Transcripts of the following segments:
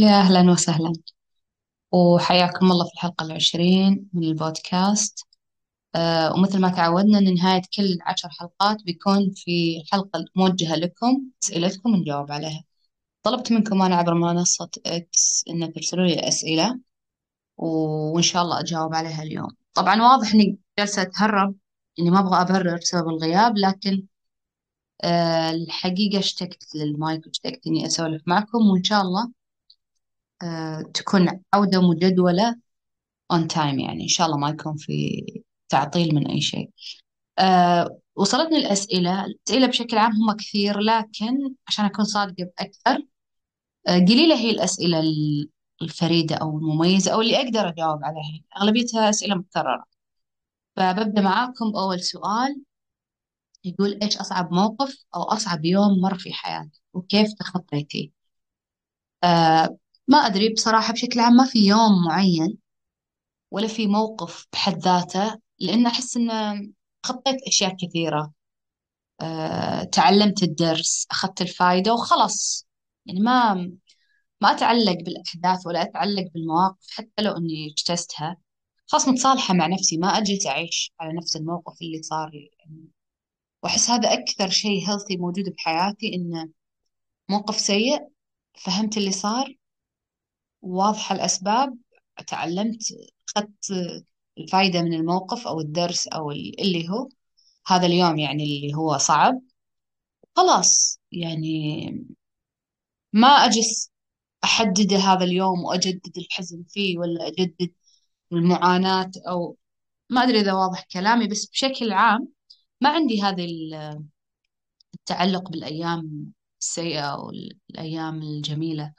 يا أهلا وسهلا. وحياكم الله في الحلقة العشرين من البودكاست. آه ومثل ما تعودنا أن نهاية كل عشر حلقات بيكون في حلقة موجهة لكم أسئلتكم نجاوب عليها. طلبت منكم أنا عبر منصة إكس أن ترسلوا لي أسئلة وإن شاء الله أجاوب عليها اليوم. طبعا واضح إني جالسة أتهرب إني ما أبغى أبرر سبب الغياب لكن آه الحقيقة اشتقت للمايك واشتقت إني أسولف معكم وإن شاء الله تكون عودة مجدولة on time يعني إن شاء الله ما يكون في تعطيل من أي شيء. أه وصلتني الأسئلة. الأسئلة بشكل عام هم كثير لكن عشان أكون صادقة بأكثر أه قليلة هي الأسئلة ال- الفريدة أو المميزة أو اللي أقدر أجاوب عليها. أغلبيتها أسئلة مكررة. فببدأ معاكم باول سؤال. يقول إيش أصعب موقف أو أصعب يوم مر في حياتك؟ وكيف تخطيتيه؟ أه ما أدري بصراحة بشكل عام ما في يوم معين ولا في موقف بحد ذاته لأن أحس إن خطيت أشياء كثيرة. أه، تعلمت الدرس أخذت الفائدة وخلاص. يعني ما ما أتعلق بالأحداث ولا أتعلق بالمواقف حتى لو إني اجتزتها. خلاص متصالحة مع نفسي ما أجلس أعيش على نفس الموقف اللي صار لي. يعني وأحس هذا أكثر شيء هيلثي موجود بحياتي إنه موقف سيء فهمت اللي صار واضحة الأسباب. تعلمت أخذت الفايدة من الموقف أو الدرس أو اللي هو هذا اليوم يعني اللي هو صعب. خلاص يعني ما أجلس أحدد هذا اليوم وأجدد الحزن فيه ولا أجدد المعاناة أو ما أدري إذا واضح كلامي بس بشكل عام ما عندي هذا التعلق بالأيام السيئة أو الأيام الجميلة.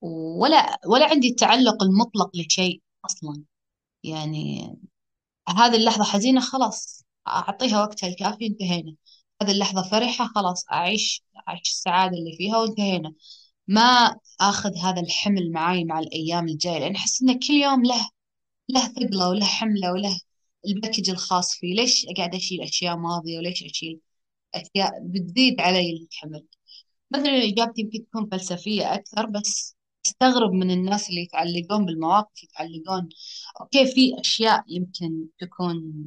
ولا ولا عندي التعلق المطلق لشيء أصلا. يعني هذه اللحظة حزينة خلاص أعطيها وقتها الكافي انتهينا. هذه اللحظة فرحة خلاص أعيش أعيش السعادة اللي فيها وانتهينا. ما آخذ هذا الحمل معاي مع الأيام الجاية لأن أحس إن كل يوم له له ثقلة وله حملة وله ال package الخاص فيه. ليش قاعدة أشيل أشياء ماضية وليش أشيل أشياء بتزيد علي الحمل؟ مثلا إجابتي يمكن تكون فلسفية أكثر بس استغرب من الناس اللي يتعلقون بالمواقف يتعلقون. okay في أشياء يمكن تكون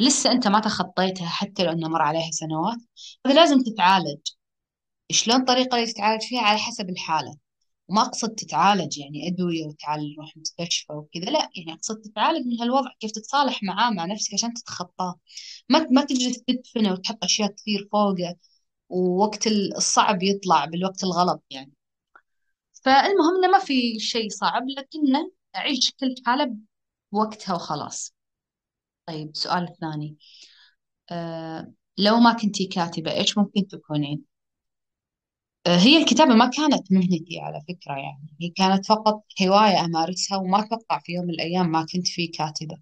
لسه أنت ما تخطيتها حتى لو إنه مر عليها سنوات هذا لازم تتعالج. شلون الطريقة اللي تتعالج فيها؟ على حسب الحالة. وما أقصد تتعالج يعني أدوية وتعالج روح مستشفى وكذا لا يعني أقصد تتعالج من هالوضع كيف تتصالح معاه مع نفسك عشان تتخطاه. ما ما تجلس تدفنه وتحط أشياء كثير فوقه ووقت الصعب يطلع بالوقت الغلط يعني. فالمهم إنه ما في شيء صعب لكنه أعيش كل حالة بوقتها وخلاص. طيب السؤال الثاني أه لو ما كنتي كاتبة إيش ممكن تكونين؟ أه هي الكتابة ما كانت مهنتي على فكرة يعني. هي كانت فقط هواية أمارسها وما أتوقع في يوم من الأيام ما كنت في كاتبة.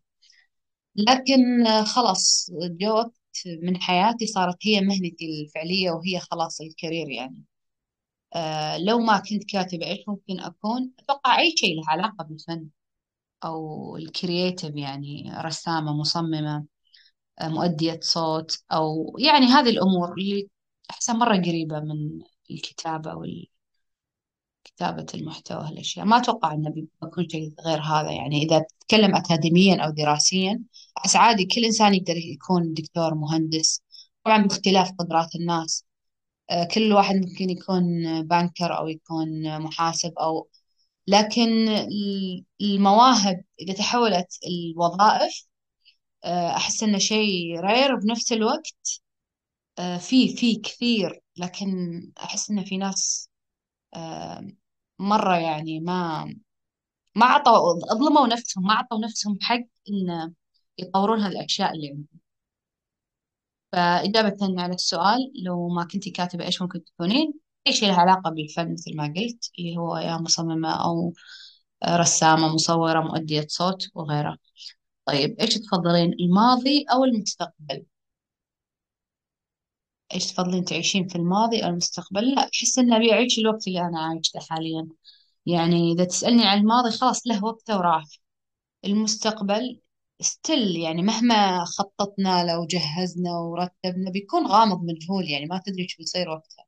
لكن أه خلاص جاء وقت من حياتي صارت هي مهنتي الفعلية وهي خلاص الكارير يعني. أه لو ما كنت كاتبة إيش ممكن أكون؟ أتوقع أي شيء له علاقة بالفن أو ال creative يعني رسامة مصممة آه، مؤدية صوت أو يعني هذه الأمور اللي أحسها مرة قريبة من الكتابة وكتابة المحتوى هالأشياء ما أتوقع أنه بيكون شيء غير هذا يعني إذا تتكلم أكاديميا أو دراسيا أحس عادي كل إنسان يقدر يكون دكتور مهندس طبعا باختلاف قدرات الناس آه، كل واحد ممكن يكون banker أو يكون محاسب أو لكن المواهب إذا تحولت الوظائف آه، أحس إنه شيء رير بنفس الوقت آه، في في كثير لكن أحس إنه في ناس آه، مرة يعني ما ما عطوا ظلموا نفسهم ما عطوا نفسهم حق إن يطورون هالأشياء اللي عندهم. فإجابة على السؤال لو ما كنتي كاتبة إيش ممكن تكونين أي شيء له علاقة بالفن مثل ما قلت؟ اللي هو يا مصممة أو رسامة مصورة مؤدية صوت وغيرها. طيب إيش تفضلين الماضي أو المستقبل؟ إيش تفضلين تعيشين في الماضي أو المستقبل؟ لا أحس إن أبي أعيش الوقت اللي أنا عايشته حاليا. يعني إذا تسألني عن الماضي خلاص له وقته وراح. المستقبل ستيل يعني مهما خططنا لو جهزنا ورتبنا بيكون غامض مجهول يعني ما تدري إيش بيصير وقتها.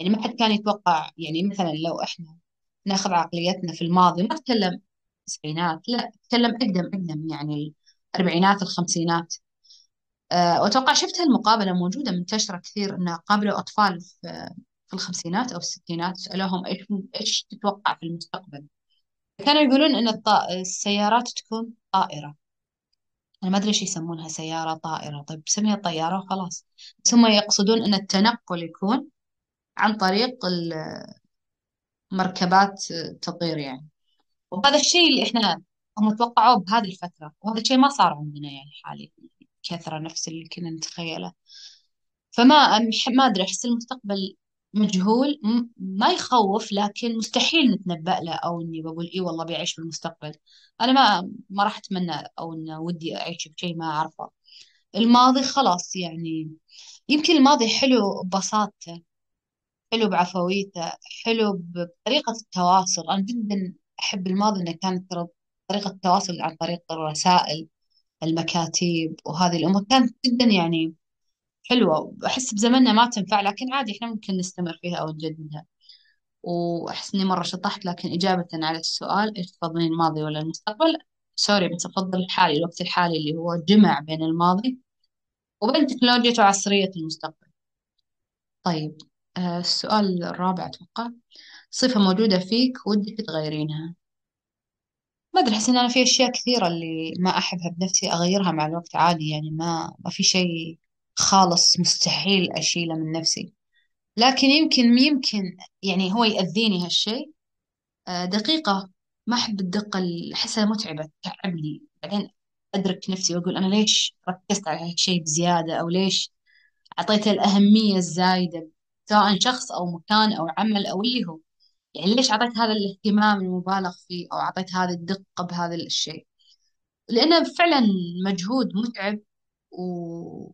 يعني ما حد كان يتوقع يعني مثلا لو إحنا ناخذ عقليتنا في الماضي ما أتكلم التسعينات لا أتكلم أقدم أقدم يعني الأربعينات الخمسينات. أه وأتوقع شفت هالمقابلة موجودة منتشرة كثير إنه قابلوا أطفال في, في الخمسينات أو الستينات سألوهم إيش إيش تتوقع في المستقبل؟ كانوا يقولون الط... السيارات تكون طائرة. أنا ما أدري إيش يسمونها سيارة طائرة. طيب سميها طيارة وخلاص بس هم يقصدون أن التنقل يكون عن طريق المركبات تطير يعني. وهذا الشيء اللي إحنا هم بهذه الفترة وهذا الشيء ما صار عندنا يعني حاليا كثرة نفس اللي كنا نتخيله. فما ما أدري أحس المستقبل مجهول ما يخوف لكن مستحيل نتنبأ له أو إني بقول إي والله بيعيش في المستقبل. أنا ما ما راح أتمنى أو إن ودي أعيش بشيء ما أعرفه. الماضي خلاص يعني. يمكن الماضي حلو ببساطته حلو بعفويته حلو بطريقة التواصل. أنا جدا أحب الماضي إنه كانت طريقة التواصل عن طريق الرسائل المكاتيب وهذه الأمور. كانت جدا يعني حلوة وأحس بزمننا ما تنفع لكن عادي إحنا ممكن نستمر فيها أو نجددها وأحس إني مرة شطحت لكن إجابة على السؤال إيش تفضلين الماضي ولا المستقبل؟ سوري بس أفضل الحالي الوقت الحالي اللي هو جمع بين الماضي وبين تكنولوجيا وعصرية المستقبل. طيب آه السؤال الرابع أتوقع. صفة موجودة فيك ودك تغيرينها. ما أدري أحس إن أنا في أشياء كثيرة اللي ما أحبها بنفسي أغيرها مع الوقت عادي يعني ما ما في شيء خالص مستحيل أشيله من نفسي. لكن يمكن يمكن يعني هو يأذيني هالشيء. آه، دقيقة ما أحب الدقة أحسها متعبة تتعب لي بعدين أدرك نفسي وأقول أنا ليش ركزت على هالشيء بزيادة؟ أو ليش أعطيته الأهمية الزايدة؟ سواء شخص أو مكان أو عمل أو اللي هو. يعني ليش أعطيت هذا الاهتمام المبالغ فيه؟ أو أعطيت هذه الدقة بهذا الشيء. لأنه فعلا مجهود متعب و...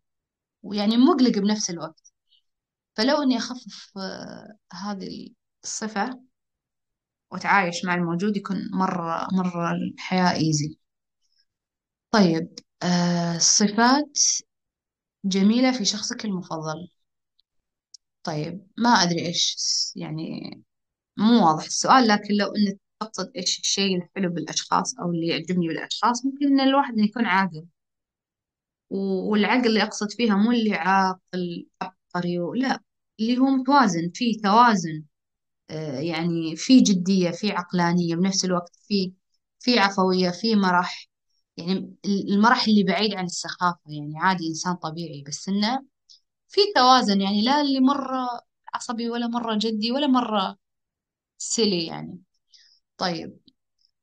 ويعني مقلق بنفس الوقت. فلو إني أخفف آه، هذه الصفة وأتعايش مع الموجود يكون مرة مرة الحياة إيزي طيب آه صفات جميلة في شخصك المفضل. طيب ما أدري إيش يعني مو واضح السؤال لكن لو إنك تقصد إيش الشيء الحلو بالأشخاص أو اللي يعجبني بالأشخاص ممكن إن الواحد يكون عاقل. والعقل اللي أقصد فيها مو اللي عاقل عبقري لا اللي هو متوازن فيه توازن آه، يعني في جدية في عقلانية بنفس الوقت في في عفوية في مرح يعني المرح اللي بعيد عن السخافة يعني عادي إنسان طبيعي بس إنه في توازن يعني لا اللي مرة عصبي ولا مرة جدي ولا مرة سلي يعني. طيب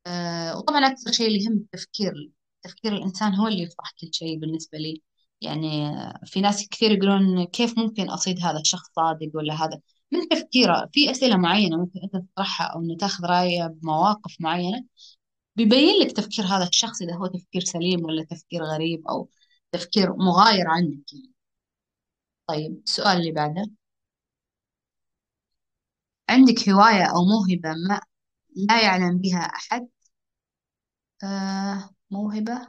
آه وطبعا أكثر شيء اللي يهم التفكير تفكير الإنسان هو اللي يفرح كل شيء بالنسبة لي. يعني في ناس كثير يقولون كيف ممكن أصيد هذا الشخص صادق ولا هذا. من تفكيره في أسئلة معينة ممكن أنت تطرحها أو إنه تاخذ رأيه بمواقف معينة بيبين لك تفكير هذا الشخص إذا هو تفكير سليم ولا تفكير غريب أو تفكير مغاير عنك. طيب السؤال اللي بعده. عندك هواية أو موهبة ما لا يعلم بها أحد؟ آه موهبة؟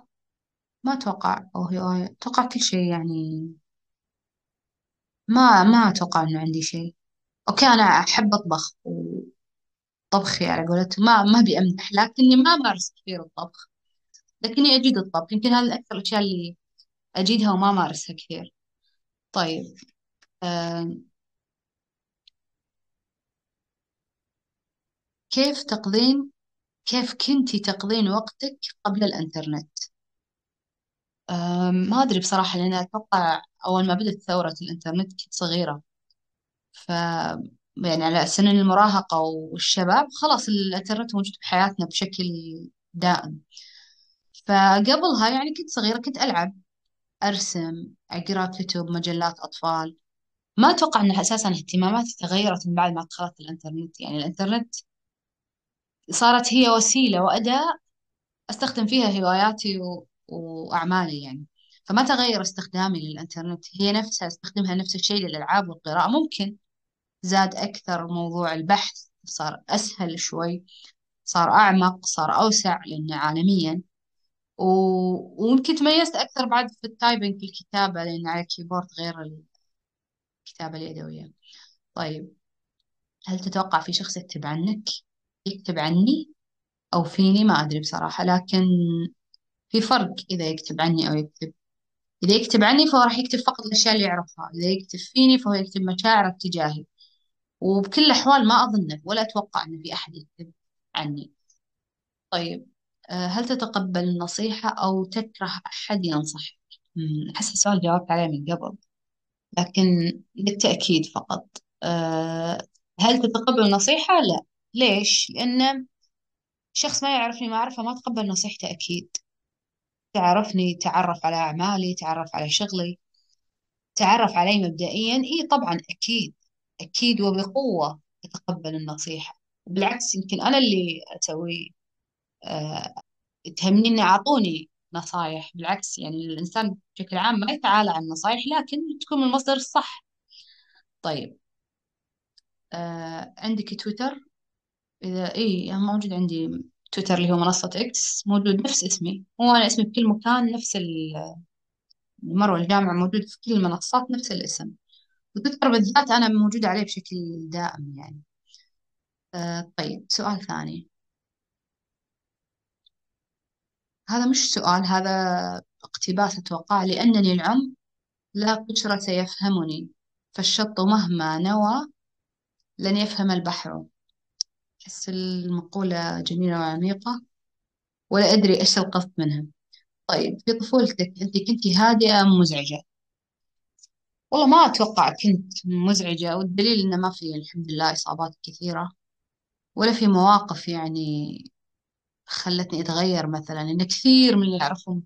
ما أتوقع. أو هواية أتوقع كل شيء يعني. ما ما أتوقع إنه عندي شيء. أوكي أنا أحب أطبخ وطبخي على قولتهم. ما ما أبي أمدح لكني ما أمارس كثير الطبخ. لكني أجيد الطبخ. يمكن هذا أكثر الأشياء اللي أجيدها وما أمارسها كثير. طيب آه كيف تقضين كيف كنتي تقضين وقتك قبل الإنترنت؟ ما أدري بصراحة لأن أتوقع أول ما بدأت ثورة الإنترنت كنت صغيرة. ف يعني على سن المراهقة والشباب خلاص الإنترنت موجود بحياتنا بشكل دائم. فقبلها يعني كنت صغيرة كنت ألعب أرسم أقرأ كتب مجلات أطفال. ما أتوقع أن أساسا اهتماماتي تغيرت من بعد ما دخلت الإنترنت. يعني الإنترنت صارت هي وسيلة وأداة أستخدم فيها هواياتي و... وأعمالي يعني. فما تغير استخدامي للإنترنت هي نفسها أستخدمها نفس الشيء للألعاب والقراءة. ممكن زاد أكثر موضوع البحث صار أسهل شوي صار أعمق صار أوسع لأنه عالميا. و... ويمكن تميزت أكثر بعد في ال typing في الكتابة لأن على ال keyboard غير الكتابة اليدوية. طيب هل تتوقع في شخص يكتب عنك؟ يكتب عني أو فيني ما أدري بصراحة لكن في فرق إذا يكتب عني أو يكتب. إذا يكتب عني فهو راح يكتب فقط الأشياء اللي يعرفها إذا يكتب فيني فهو يكتب مشاعره تجاهي. وبكل الأحوال ما أظن ولا أتوقع أن في أحد يكتب عني. طيب آه، هل تتقبل النصيحة أو تكره أحد ينصحك؟ أحس السؤال جاوبت عليه من قبل لكن للتأكيد فقط. أه هل تتقبل النصيحة؟ لا. ليش؟ لأن شخص ما يعرفني ما أعرفه ما تقبل نصيحته أكيد. تعرفني تعرف على أعمالي تعرف على شغلي تعرف علي مبدئيا. إي طبعا أكيد أكيد وبقوة أتقبل النصيحة. بالعكس يمكن أنا اللي أسوي أه تهمني إن أعطوني نصايح. بالعكس يعني الإنسان بشكل عام ما يتعالى عن النصايح لكن تكون من المصدر الصح. طيب آه عندك تويتر؟ إذا إيه موجود عندي تويتر اللي هو منصة إكس موجود نفس اسمي. هو أنا اسمي بكل مكان نفس المروة الجامعة موجود في كل المنصات نفس الاسم. وتويتر بالذات أنا موجودة عليه بشكل دائم يعني. آه طيب سؤال ثاني. هذا مش سؤال هذا اقتباس أتوقع لأنني العم لا قشرة يفهمني فالشط مهما نوى لن يفهم البحر. أحس المقولة جميلة وعميقة ولا أدري إيش القصد منها. طيب في طفولتك أنت كنت هادئة أم مزعجة؟ والله ما أتوقع كنت مزعجة والدليل إنه ما في الحمد لله إصابات كثيرة ولا في مواقف يعني خلتني أتغير مثلا إن كثير من اللي أعرفهم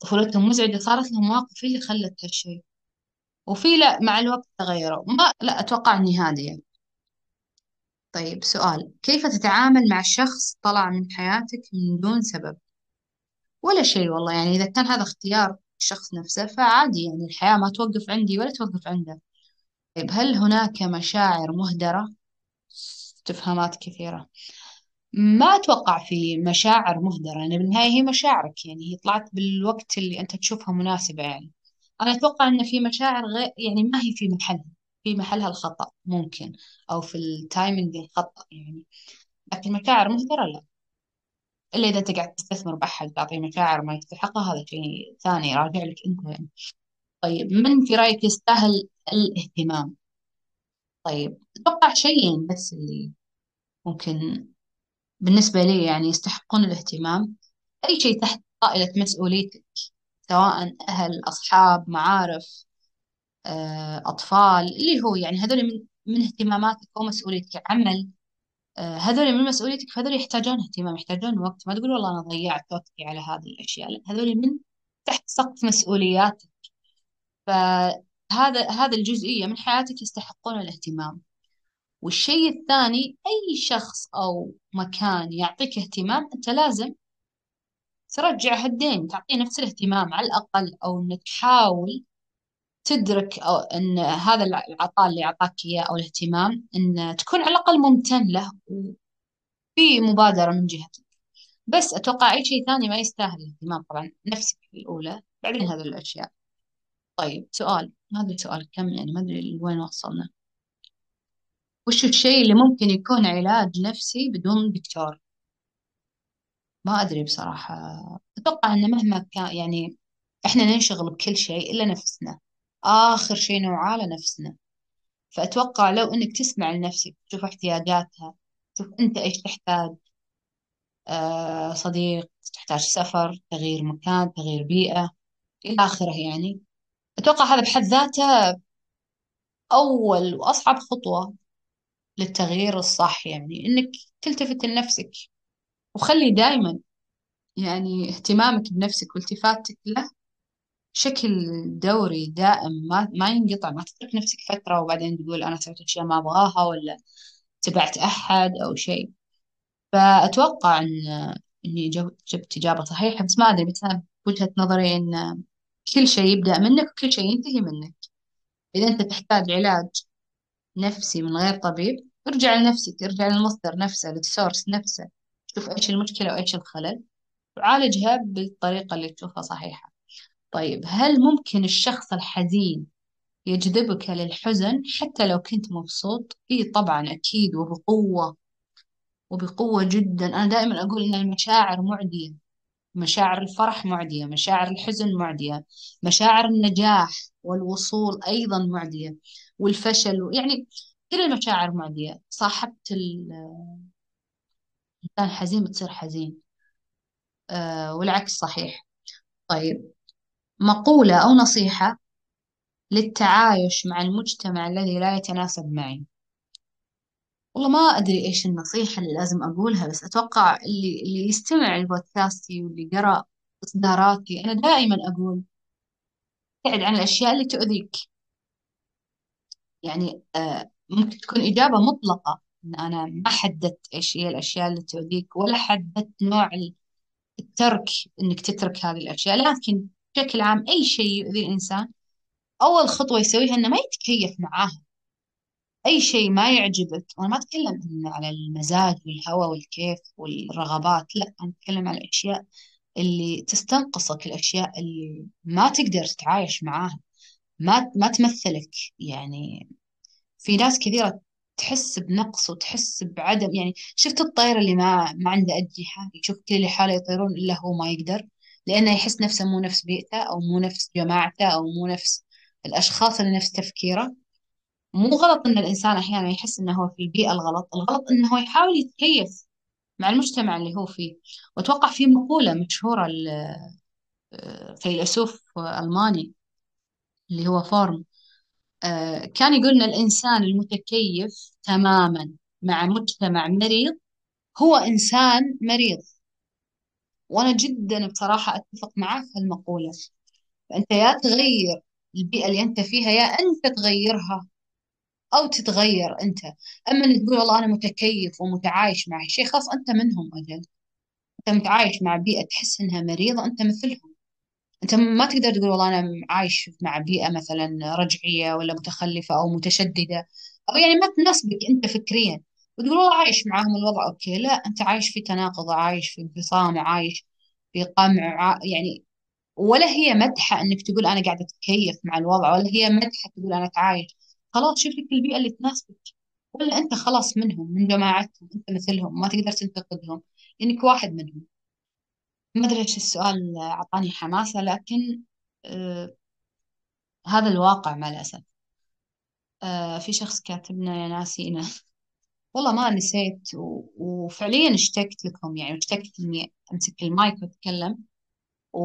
طفولتهم مزعجة صارت لهم مواقف هي اللي خلت هالشيء وفي لا مع الوقت تغيروا. ما لا أتوقع إني هادية طيب سؤال كيف تتعامل مع شخص طلع من حياتك من دون سبب؟ ولا شيء والله يعني إذا كان هذا اختيار الشخص نفسه فعادي يعني الحياة ما توقف عندي ولا توقف عنده. طيب هل هناك مشاعر مهدرة؟ استفهامات كثيرة. ما أتوقع في مشاعر مهدرة يعني بالنهاية هي مشاعرك يعني هي طلعت بالوقت اللي أنت تشوفها مناسبة يعني. أنا أتوقع أن في مشاعر غير يعني ما هي في محلها في محلها الخطأ ممكن أو في التايمينج الخطأ يعني. لكن مشاعر مهدرة؟ لا. إلا إذا أنت قاعد تستثمر بأحد تعطيه مشاعر ما يستحقها هذا شيء ثاني راجع لك أنت. يعني طيب من في رأيك يستاهل الاهتمام؟ طيب أتوقع شيئين بس اللي ممكن بالنسبة لي يعني يستحقون الاهتمام. أي شيء تحت طائلة مسؤوليتك سواء أهل أصحاب معارف. أطفال اللي هو يعني هذول من من اهتماماتك ومسؤوليتك عمل. آه، هذول من مسؤوليتك فهذول يحتاجون اهتمام يحتاجون وقت. ما تقول والله أنا ضيعت وقتي على هذه الأشياء لا هذول من تحت سقف مسؤولياتك. فهذا هذا الجزئية من حياتك يستحقون الاهتمام. والشيء الثاني أي شخص أو مكان يعطيك اهتمام أنت لازم ترجع هالدين تعطيه نفس الاهتمام على الأقل أو إنك تحاول تدرك أو أن هذا العطاء اللي أعطاك إياه أو الاهتمام أن تكون على الأقل ممتن له وفي مبادرة من جهتك. بس أتوقع أي شيء ثاني ما يستاهل الاهتمام طبعا نفسك الأولى بعدين هذه الأشياء. طيب سؤال. أدري سؤال كم يعني؟ ما أدري لوين وصلنا. وش الشيء اللي ممكن يكون علاج نفسي بدون دكتور؟ ما أدري بصراحة. أتوقع أن مهما كان يعني إحنا ننشغل بكل شيء إلا نفسنا. آخر شيء نوعاه لنفسنا. فأتوقع لو إنك تسمع لنفسك تشوف احتياجاتها تشوف أنت إيش تحتاج آه صديق تحتاج سفر تغيير مكان تغيير بيئة إلى آخره يعني. أتوقع هذا بحد ذاته أول وأصعب خطوة للتغيير الصح يعني. إنك تلتفت لنفسك وخلي دائما يعني اهتمامك بنفسك والتفاتك له بشكل دوري دائم ما ما ينقطع ما تترك نفسك فترة وبعدين تقول أنا سويت أشياء ما أبغاها ولا تبعت أحد أو شيء. فأتوقع إن إني جبت إجابة صحيحة بس ما أدري بس أنا بوجهة نظري إن كل شيء يبدأ منك وكل شيء ينتهي منك. إذا أنت تحتاج علاج نفسي من غير طبيب ارجع لنفسك ارجع للمصدر نفسه للسورس نفسه. شوف إيش المشكلة وإيش الخلل. وعالجها بالطريقة اللي تشوفها صحيحة. طيب هل ممكن الشخص الحزين يجذبك للحزن حتى لو كنت مبسوط؟ إيه طبعا أكيد وبقوة وبقوة جدا. أنا دائما أقول إن المشاعر معدية مشاعر الفرح معدية مشاعر الحزن معدية مشاعر النجاح والوصول أيضا معدية والفشل يعني كل المشاعر معدية. صاحبت الإنسان حزين بتصير حزين. أه والعكس صحيح. طيب مقولة أو نصيحة للتعايش مع المجتمع الذي لا يتناسب معي. والله ما أدري إيش النصيحة اللي لازم أقولها بس أتوقع اللي اللي يستمع لبودكاستي واللي قرأ إصداراتي أنا دائما أقول أبتعد عن الأشياء اللي تؤذيك. يعني آه ممكن تكون إجابة مطلقة إن أنا ما حددت إيش هي الأشياء اللي تؤذيك ولا حددت نوع الترك إنك تترك هذه الأشياء. لكن بشكل عام أي شيء يؤذي الإنسان أول خطوة يسويها إنه ما يتكيف معاها أي شيء ما يعجبك وأنا ما أتكلم على المزاج والهوى والكيف والرغبات لا أنا أتكلم على الأشياء اللي تستنقصك الأشياء اللي ما تقدر تتعايش معاها ما ما تمثلك. يعني في ناس كثيرة تحس بنقص وتحس بعدم يعني شفت الطير اللي ما ما عنده أجنحة يشوف كل اللي حاله يطيرون إلا هو ما يقدر. لأنه يحس نفسه مو نفس بيئته أو مو نفس جماعته أو مو نفس الأشخاص اللي نفس تفكيره. مو غلط إن الإنسان أحيانا يحس إنه هو في البيئة الغلط الغلط إنه هو يحاول يتكيف مع المجتمع اللي هو فيه. وأتوقع في مقولة مشهورة الفيلسوف ألماني اللي هو فورم آه، كان يقول إن الإنسان المتكيف تماما مع مجتمع مريض هو إنسان مريض. وأنا جدا بصراحة أتفق معك في المقوله فأنت يا تغير البيئة اللي أنت فيها يا أنت تغيرها أو تتغير أنت. أما أن تقول والله أنا متكيف ومتعايش مع شيء خاص أنت منهم أجل. أنت متعايش مع بيئة تحس أنها مريضة أنت مثلهم. أنت ما تقدر تقول والله أنا عايش مع بيئة مثلا رجعية ولا متخلفة أو متشددة. أو يعني ما تناسبك أنت فكريا. وتقول والله عايش معاهم الوضع أوكي. لا أنت عايش في تناقض عايش في انفصام عايش في قمع يعني ولا هي مدحة إنك تقول أنا قاعدة أتكيف مع الوضع ولا هي مدحة تقول أنا اتعايش خلاص شوف لك البيئة اللي تناسبك. ولا أنت خلاص منهم من جماعتهم أنت مثلهم ما تقدر تنتقدهم لأنك واحد منهم. ما أدري إيش السؤال أعطاني حماسة لكن آه هذا الواقع مع الأسف. آه في شخص كاتبنا يا ناسينا. والله ما نسيت. وفعليا اشتقت لكم يعني اشتقت إني أمسك المايك وأتكلم و...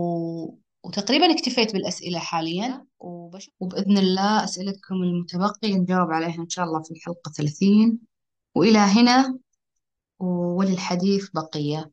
وتقريبا اكتفيت بالأسئلة حاليا وبش... وبإذن الله أسئلتكم المتبقية نجاوب عليها إن شاء الله في الحلقة 30 وإلى هنا وللحديث بقية